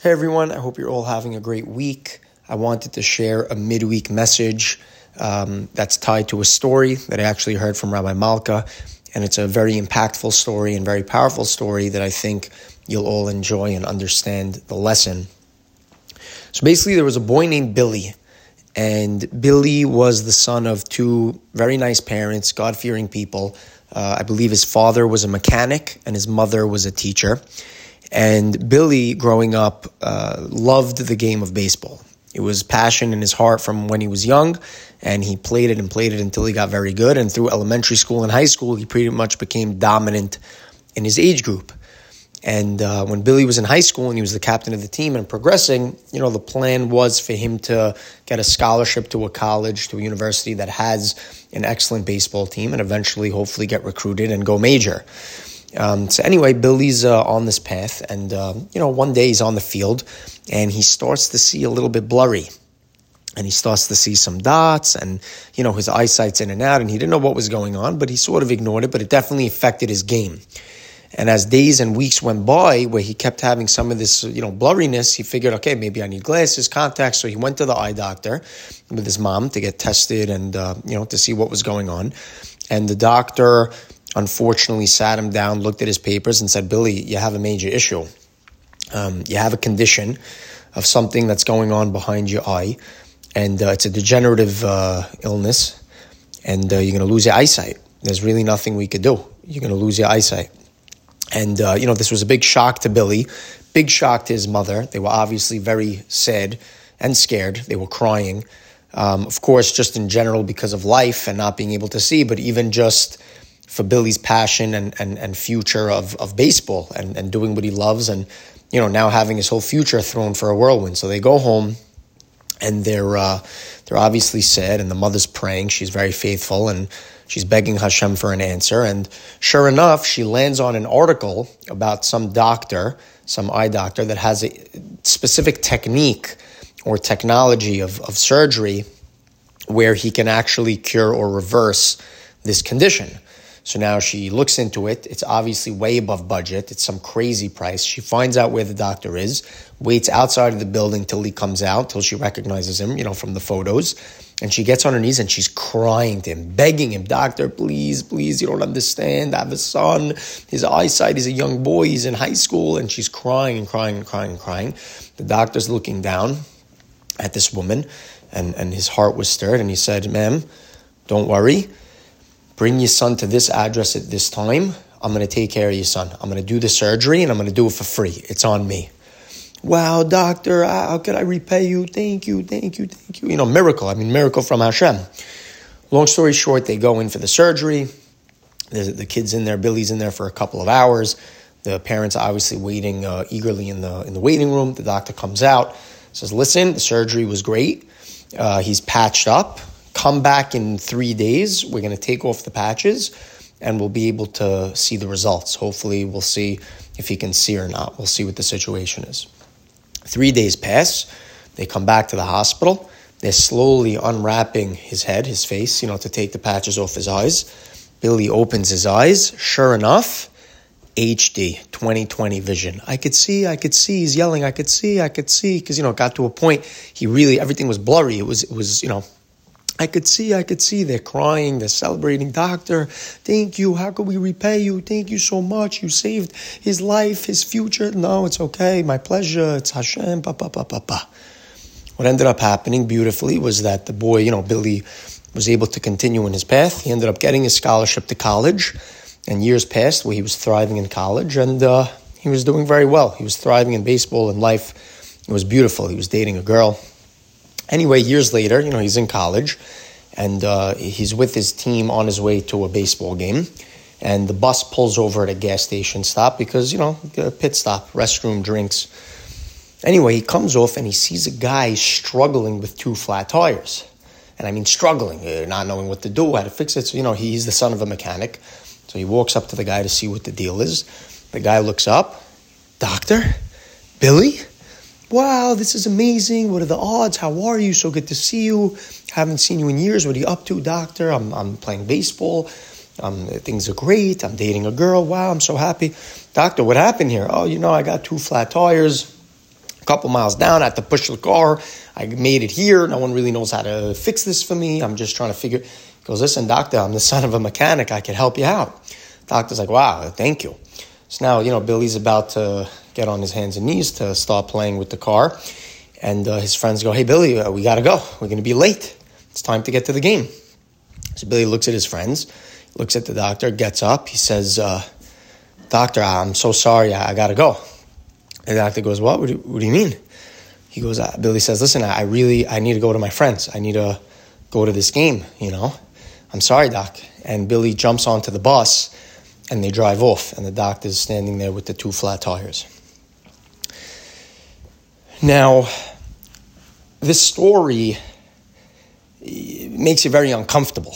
Hey everyone, I hope you're all having a great week. I wanted to share a midweek message um, that's tied to a story that I actually heard from Rabbi Malka, and it's a very impactful story and very powerful story that I think you'll all enjoy and understand the lesson. So basically, there was a boy named Billy, and Billy was the son of two very nice parents, God fearing people. Uh, I believe his father was a mechanic and his mother was a teacher. And Billy, growing up, uh, loved the game of baseball. It was passion in his heart from when he was young, and he played it and played it until he got very good. And through elementary school and high school, he pretty much became dominant in his age group. And uh, when Billy was in high school and he was the captain of the team and progressing, you know, the plan was for him to get a scholarship to a college, to a university that has an excellent baseball team and eventually, hopefully, get recruited and go major. Um, so anyway, Billy's uh, on this path, and uh, you know, one day he's on the field, and he starts to see a little bit blurry, and he starts to see some dots, and you know, his eyesight's in and out, and he didn't know what was going on, but he sort of ignored it, but it definitely affected his game. And as days and weeks went by, where he kept having some of this, you know, blurriness, he figured, okay, maybe I need glasses, contacts. So he went to the eye doctor with his mom to get tested and, uh, you know, to see what was going on. And the doctor unfortunately sat him down, looked at his papers, and said, Billy, you have a major issue. Um, you have a condition of something that's going on behind your eye, and uh, it's a degenerative uh, illness, and uh, you're going to lose your eyesight. There's really nothing we could do. You're going to lose your eyesight. And, uh, you know, this was a big shock to Billy, big shock to his mother. They were obviously very sad and scared. They were crying. Um, of course, just in general because of life and not being able to see, but even just for Billy's passion and, and, and future of, of baseball and, and doing what he loves and, you know, now having his whole future thrown for a whirlwind. So they go home and they're, uh, they're obviously sad and the mother's praying. She's very faithful and she's begging Hashem for an answer. And sure enough, she lands on an article about some doctor, some eye doctor that has a specific technique or technology of, of surgery where he can actually cure or reverse this condition. So now she looks into it. It's obviously way above budget. It's some crazy price. She finds out where the doctor is, waits outside of the building till he comes out, till she recognizes him, you know, from the photos. And she gets on her knees and she's crying to him, begging him, Doctor, please, please, you don't understand. I have a son. His eyesight, he's a young boy, he's in high school. And she's crying and crying and crying and crying. The doctor's looking down at this woman and, and his heart was stirred. And he said, Ma'am, don't worry bring your son to this address at this time. I'm going to take care of your son. I'm going to do the surgery and I'm going to do it for free. It's on me. Wow, doctor, how could I repay you? Thank you, thank you, thank you. You know, miracle. I mean, miracle from Hashem. Long story short, they go in for the surgery. The, the kid's in there, Billy's in there for a couple of hours. The parents are obviously waiting uh, eagerly in the in the waiting room. The doctor comes out, says, "Listen, the surgery was great. Uh, he's patched up come back in three days. We're going to take off the patches and we'll be able to see the results. Hopefully, we'll see if he can see or not. We'll see what the situation is. Three days pass. They come back to the hospital. They're slowly unwrapping his head, his face, you know, to take the patches off his eyes. Billy opens his eyes. Sure enough, HD 2020 vision. I could see, I could see. He's yelling, I could see, I could see. Because, you know, it got to a point, he really, everything was blurry. It was, it was, you know, I could see, I could see they're crying, they're celebrating. Doctor, thank you. How could we repay you? Thank you so much. You saved his life, his future. No, it's okay. My pleasure. It's Hashem. Pa, pa, pa, pa, pa. What ended up happening beautifully was that the boy, you know, Billy, was able to continue in his path. He ended up getting a scholarship to college, and years passed where he was thriving in college, and uh, he was doing very well. He was thriving in baseball and life. It was beautiful. He was dating a girl Anyway, years later, you know, he's in college and uh, he's with his team on his way to a baseball game. And the bus pulls over at a gas station stop because, you know, pit stop, restroom, drinks. Anyway, he comes off and he sees a guy struggling with two flat tires. And I mean, struggling, uh, not knowing what to do, how to fix it. So, you know, he's the son of a mechanic. So he walks up to the guy to see what the deal is. The guy looks up, Doctor? Billy? Wow, this is amazing. What are the odds? How are you? So good to see you. Haven't seen you in years. What are you up to, doctor? I'm, I'm playing baseball. Um, things are great. I'm dating a girl. Wow, I'm so happy. Doctor, what happened here? Oh, you know, I got two flat tires. A couple miles down. I had to push the car. I made it here. No one really knows how to fix this for me. I'm just trying to figure. He goes, listen, doctor, I'm the son of a mechanic. I can help you out. Doctor's like, wow, thank you. So now, you know, Billy's about to get on his hands and knees to start playing with the car. And uh, his friends go, hey, Billy, uh, we got to go. We're going to be late. It's time to get to the game. So Billy looks at his friends, looks at the doctor, gets up. He says, uh, Doctor, I'm so sorry. I, got to go. And the doctor goes, what? What do, what do you mean? He goes, uh, Billy says, listen, I really, I need to go to my friends. I need to go to this game, you know? I'm sorry, doc. And Billy jumps onto the bus and they drive off. And the doctor's standing there with the two flat tires. Now, this story makes you very uncomfortable.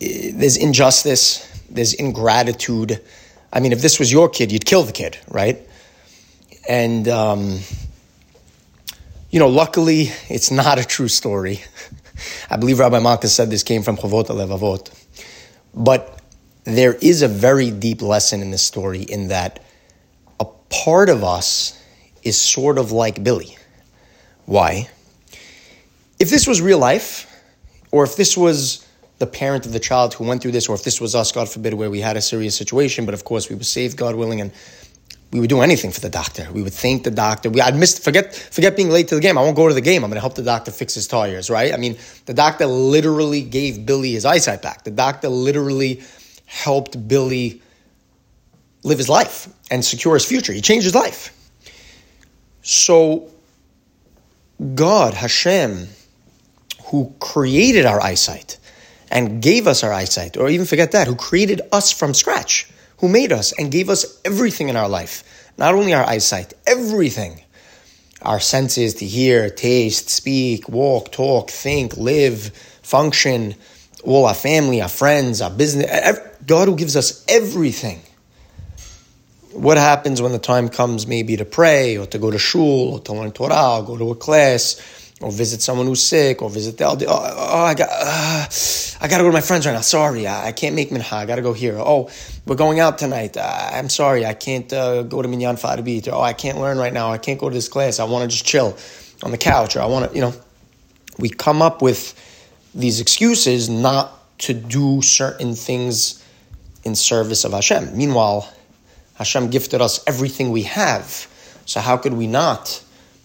there's injustice, there's ingratitude. I mean, if this was your kid, you'd kill the kid, right? And, um, you know, luckily, it's not a true story. I believe Rabbi Malka said this came from Chovot Levavot. But there is a very deep lesson in this story in that a part of us is sort of like Billy. Why? If this was real life, or if this was the parent of the child who went through this, or if this was us, God forbid, where we had a serious situation, but of course we were saved, God willing, and we would do anything for the doctor. We would thank the doctor. We, I'd miss, forget, forget being late to the game. I won't go to the game. I'm going to help the doctor fix his tires, right? I mean, the doctor literally gave Billy his eyesight back. The doctor literally helped Billy live his life and secure his future. He changed his life. So, God, Hashem, who created our eyesight and gave us our eyesight, or even forget that, who created us from scratch, who made us and gave us everything in our life, not only our eyesight, everything. Our senses to hear, taste, speak, walk, talk, think, live, function, all our family, our friends, our business, God who gives us everything what happens when the time comes maybe to pray or to go to shul or to learn Torah or go to a class or visit someone who's sick or visit the elder. Oh, oh I got, uh, I got to go to my friends right now. Sorry, I, I can't make mincha. I got to go here. Oh, we're going out tonight. Uh, I'm sorry, I can't uh, go to Minyan Fadabit. Oh, I can't learn right now. I can't go to this class. I want to just chill on the couch or I want to, you know. We come up with these excuses not to do certain things in service of Hashem. Meanwhile, Hashem gifted us everything we have. So how could we not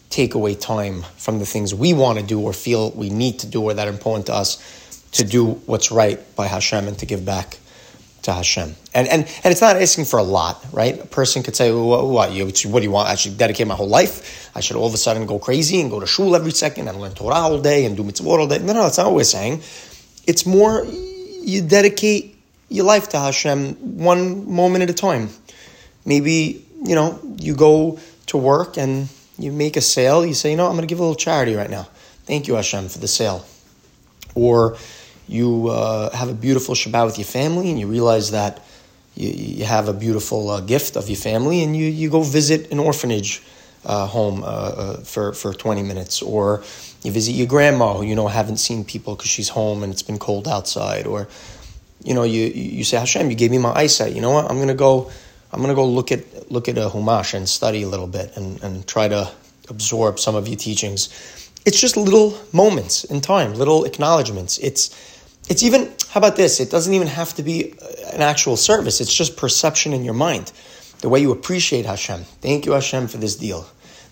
take away time from the things we want to do or feel we need to do or that are important to us to do what's right by Hashem and to give back to Hashem. And and and it's not asking for a lot, right? A person could say, well, what, you, what do you want? I should dedicate my whole life. I should all of a sudden go crazy and go to shul every second and learn Torah all day and do mitzvot all day. No, no, that's not what we're saying. It's more you dedicate your life to Hashem one moment at a time. Maybe, you know, you go to work and you make a sale, you say, you know, I'm going to give a little charity right now. Thank you, Hashem, for the sale. Or you uh, have a beautiful Shabbat with your family and you realize that you, you have a beautiful uh, gift of your family and you, you go visit an orphanage uh, home uh, uh, for, for 20 minutes. Or you visit your grandma who, you know, haven't seen people because she's home and it's been cold outside. Or, you know, you, you say, Hashem, you gave me my eyesight. You know what? I'm going to go I'm going to go look at look at a Humash and study a little bit and, and try to absorb some of your teachings. It's just little moments in time, little acknowledgments. It's it's even how about this? It doesn't even have to be uh, an actual service. It's just perception in your mind, the way you appreciate Hashem. Thank you, Hashem, for this deal.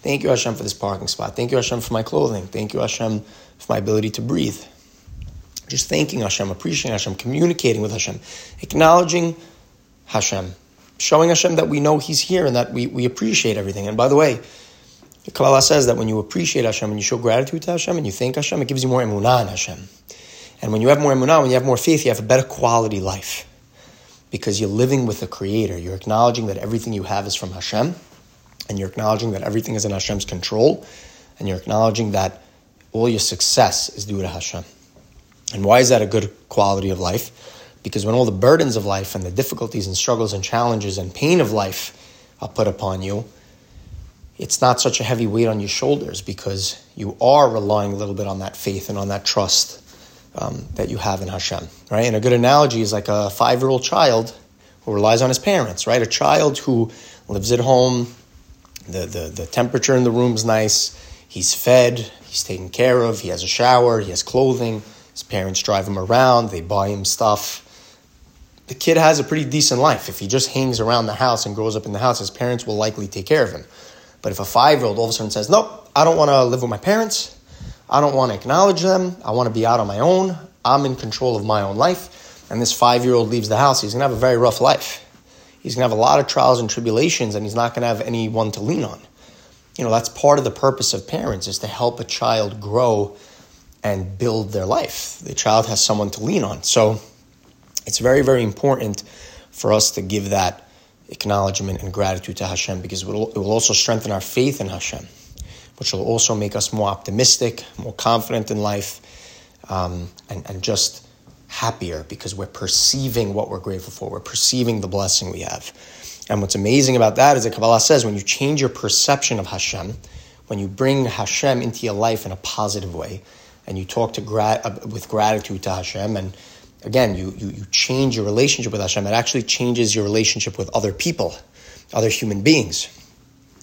Thank you, Hashem, for this parking spot. Thank you, Hashem, for my clothing. Thank you, Hashem, for my ability to breathe. Just thanking Hashem, appreciating Hashem, communicating with Hashem, acknowledging Hashem showing Hashem that we know He's here and that we, we appreciate everything. And by the way, the Kabbalah says that when you appreciate Hashem and you show gratitude to Hashem and you thank Hashem, it gives you more emunah in Hashem. And when you have more emunah, when you have more faith, you have a better quality life because you're living with the Creator. You're acknowledging that everything you have is from Hashem, and you're acknowledging that everything is in Hashem's control, and you're acknowledging that all your success is due to Hashem. And why is that a good quality of life? Because when all the burdens of life and the difficulties and struggles and challenges and pain of life are put upon you, it's not such a heavy weight on your shoulders because you are relying a little bit on that faith and on that trust um, that you have in Hashem, right? And a good analogy is like a five-year-old child who relies on his parents, right? A child who lives at home, the, the, the temperature in the room's nice, he's fed, he's taken care of, he has a shower, he has clothing, his parents drive him around, they buy him stuff. The kid has a pretty decent life. If he just hangs around the house and grows up in the house, his parents will likely take care of him. But if a five year old all of a sudden says, Nope, I don't want to live with my parents, I don't want to acknowledge them, I want to be out on my own, I'm in control of my own life, and this five year old leaves the house, he's going to have a very rough life. He's going to have a lot of trials and tribulations, and he's not going to have anyone to lean on. You know, that's part of the purpose of parents is to help a child grow and build their life. The child has someone to lean on. So it's very, very important for us to give that acknowledgement and gratitude to Hashem because it will, also strengthen our faith in Hashem, which will also make us more optimistic, more confident in life, um, and, and just happier because we're perceiving what we're grateful for. We're perceiving the blessing we have. And what's amazing about that is that Kabbalah says when you change your perception of Hashem, when you bring Hashem into your life in a positive way, and you talk to gra- uh, with gratitude to Hashem, and again, you, you, you change your relationship with Hashem, it actually changes your relationship with other people, other human beings.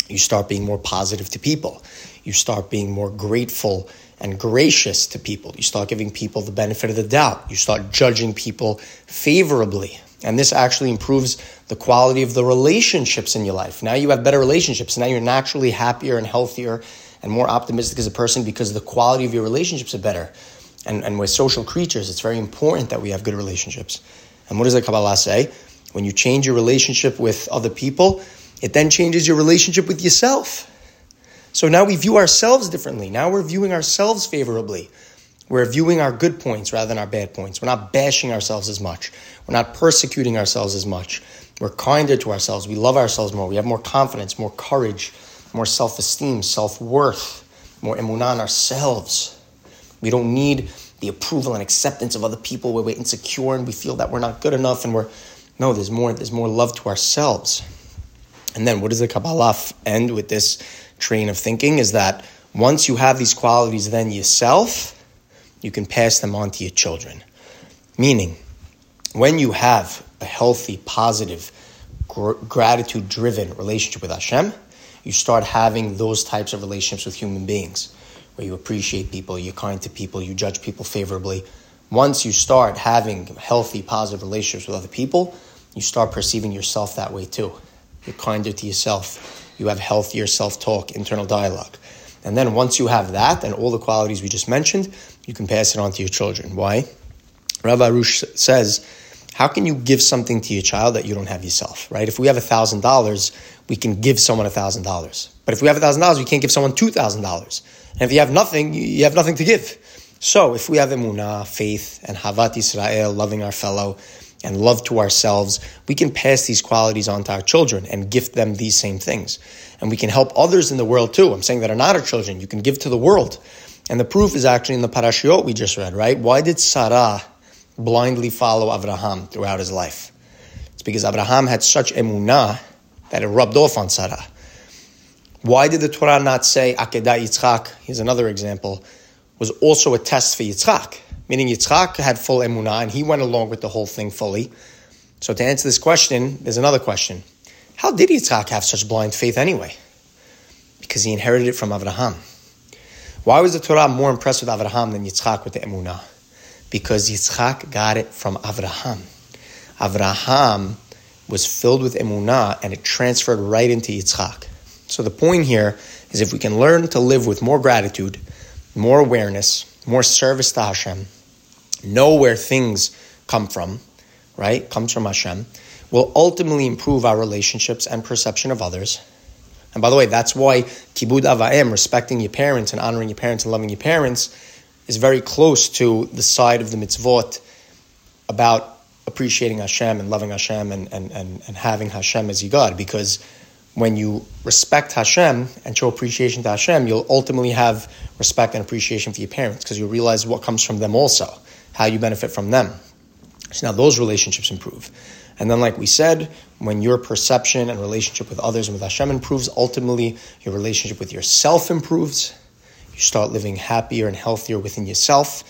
You start being more positive to people. You start being more grateful and gracious to people. You start giving people the benefit of the doubt. You start judging people favorably. And this actually improves the quality of the relationships in your life. Now you have better relationships. Now you're naturally happier and healthier and more optimistic as a person because the quality of your relationships are better. And, and we're social creatures. It's very important that we have good relationships. And what does the Kabbalah say? When you change your relationship with other people, it then changes your relationship with yourself. So now we view ourselves differently. Now we're viewing ourselves favorably. We're viewing our good points rather than our bad points. We're not bashing ourselves as much. We're not persecuting ourselves as much. We're kinder to ourselves. We love ourselves more. We have more confidence, more courage, more self esteem, self worth, more emunah in ourselves. We don't need the approval and acceptance of other people where we're insecure and we feel that we're not good enough and we're no, there's more, there's more love to ourselves. And then what does the Kabbalah end with this train of thinking is that once you have these qualities then yourself, you can pass them on to your children. Meaning, when you have a healthy, positive, gr- gratitude driven relationship with Hashem, you start having those types of relationships with human beings where you appreciate people, you're kind to people, you judge people favorably. Once you start having healthy, positive relationships with other people, you start perceiving yourself that way too. You're kinder to yourself you have healthier self talk, internal dialogue. And then once you have that and all the qualities we just mentioned, you can pass it on to your children. Why? Rav Arush says, how can you give something to your child that you don't have yourself, right? If we have $1,000, we can give someone $1,000. But if we have $1,000, we can't give someone $2,000. And if you have nothing, you have nothing to give. So if we have emunah, faith, and ahavat Israel, loving our fellow, and love to ourselves, we can pass these qualities on to our children and gift them these same things. And we can help others in the world too. I'm saying that are not our children. You can give to the world. And the proof is actually in the parashiot we just read, right? Why did Sarah blindly follow Abraham throughout his life? It's because Abraham had such emunah that it rubbed off on Sarah. Why did the Torah not say Akedat Yitzchak? Here's another example. Was also a test for Yitzchak meaning Yitzchak had full emunah and he went along with the whole thing fully. So to answer this question, there's another question. How did Yitzchak have such blind faith anyway? Because he inherited it from Avraham. Why was the Torah more impressed with Avraham than Yitzchak with the emunah? Because Yitzchak got it from Avraham. Avraham was filled with emunah and it transferred right into Yitzchak. So the point here is if we can learn to live with more gratitude, more awareness, more service to Hashem, know where things come from, right? Comes from Hashem, will ultimately improve our relationships and perception of others. And by the way, that's why kibud av va'em, respecting your parents and honoring your parents and loving your parents, is very close to the side of the mitzvot about appreciating Hashem and loving Hashem and, and, and, and having Hashem as your God. Because when you respect Hashem and show appreciation to Hashem, you'll ultimately have respect and appreciation for your parents because you'll realize what comes from them also how you benefit from them. So now those relationships improve. And then, like we said, when your perception and relationship with others and with Hashem improves, ultimately your relationship with yourself improves. You start living happier and healthier within yourself.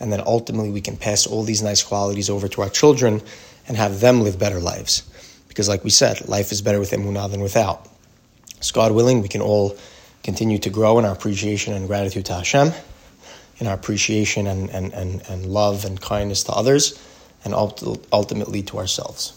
And then ultimately we can pass all these nice qualities over to our children and have them live better lives. Because, like we said, life is better with emunah than without. So, God willing, we can all continue to grow in our appreciation and gratitude to Hashem, in our appreciation and, and, and, and love and kindness to others, and ultimately to ourselves.